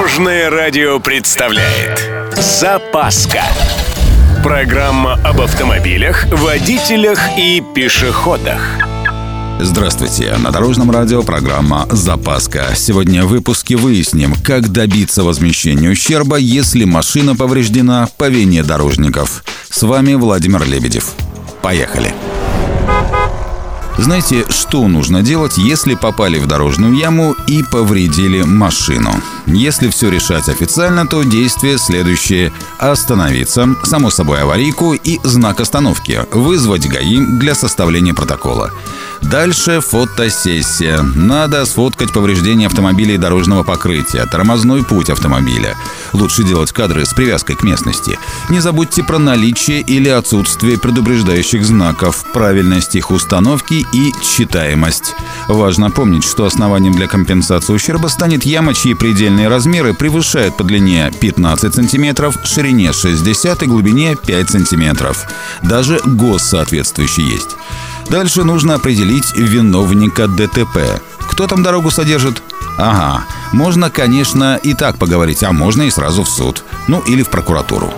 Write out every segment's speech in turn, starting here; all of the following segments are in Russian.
Дорожное радио представляет Запаска Программа об автомобилях, водителях и пешеходах Здравствуйте! На Дорожном радио программа «Запаска». Сегодня в выпуске выясним, как добиться возмещения ущерба, если машина повреждена по вине дорожников. С вами Владимир Лебедев. Поехали! Знаете, что нужно делать, если попали в дорожную яму и повредили машину? Если все решать официально, то действие следующее. Остановиться, само собой аварийку и знак остановки. Вызвать ГАИ для составления протокола. Дальше фотосессия. Надо сфоткать повреждения автомобиля и дорожного покрытия, тормозной путь автомобиля. Лучше делать кадры с привязкой к местности. Не забудьте про наличие или отсутствие предупреждающих знаков, правильность их установки и читаемость. Важно помнить, что основанием для компенсации ущерба станет яма, чьи предельные размеры превышают по длине 15 см, ширине 60 и глубине 5 см. Даже ГОС соответствующий есть. Дальше нужно определить виновника ДТП. Кто там дорогу содержит? Ага, можно, конечно, и так поговорить, а можно и сразу в суд. Ну, или в прокуратуру.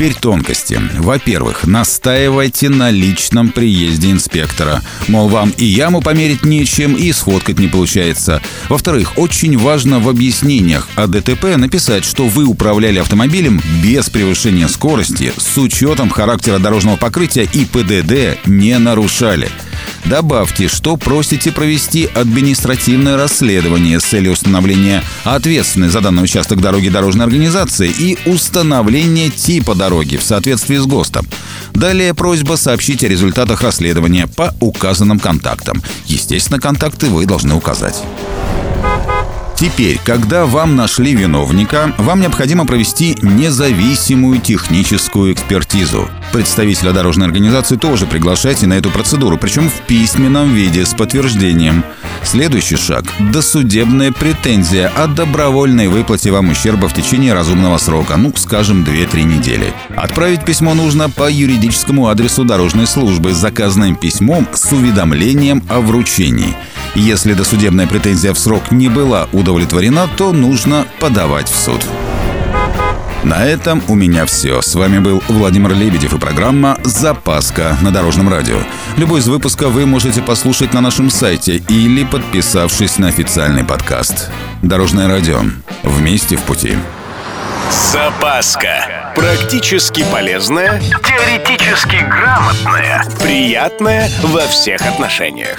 Теперь тонкости. Во-первых, настаивайте на личном приезде инспектора. Мол, вам и яму померить нечем, и сфоткать не получается. Во-вторых, очень важно в объяснениях о ДТП написать, что вы управляли автомобилем без превышения скорости, с учетом характера дорожного покрытия и ПДД не нарушали. Добавьте, что просите провести административное расследование с целью установления ответственности за данный участок дороги дорожной организации и установления типа дороги в соответствии с ГОСТом. Далее просьба сообщить о результатах расследования по указанным контактам. Естественно, контакты вы должны указать. Теперь, когда вам нашли виновника, вам необходимо провести независимую техническую экспертизу. Представителя дорожной организации тоже приглашайте на эту процедуру, причем в письменном виде с подтверждением. Следующий шаг – досудебная претензия о добровольной выплате вам ущерба в течение разумного срока, ну, скажем, 2-3 недели. Отправить письмо нужно по юридическому адресу дорожной службы с заказанным письмом с уведомлением о вручении – если досудебная претензия в срок не была удовлетворена, то нужно подавать в суд. На этом у меня все. С вами был Владимир Лебедев и программа «Запаска» на Дорожном радио. Любой из выпусков вы можете послушать на нашем сайте или подписавшись на официальный подкаст. Дорожное радио. Вместе в пути. Запаска. Практически полезная, теоретически грамотная, приятная во всех отношениях.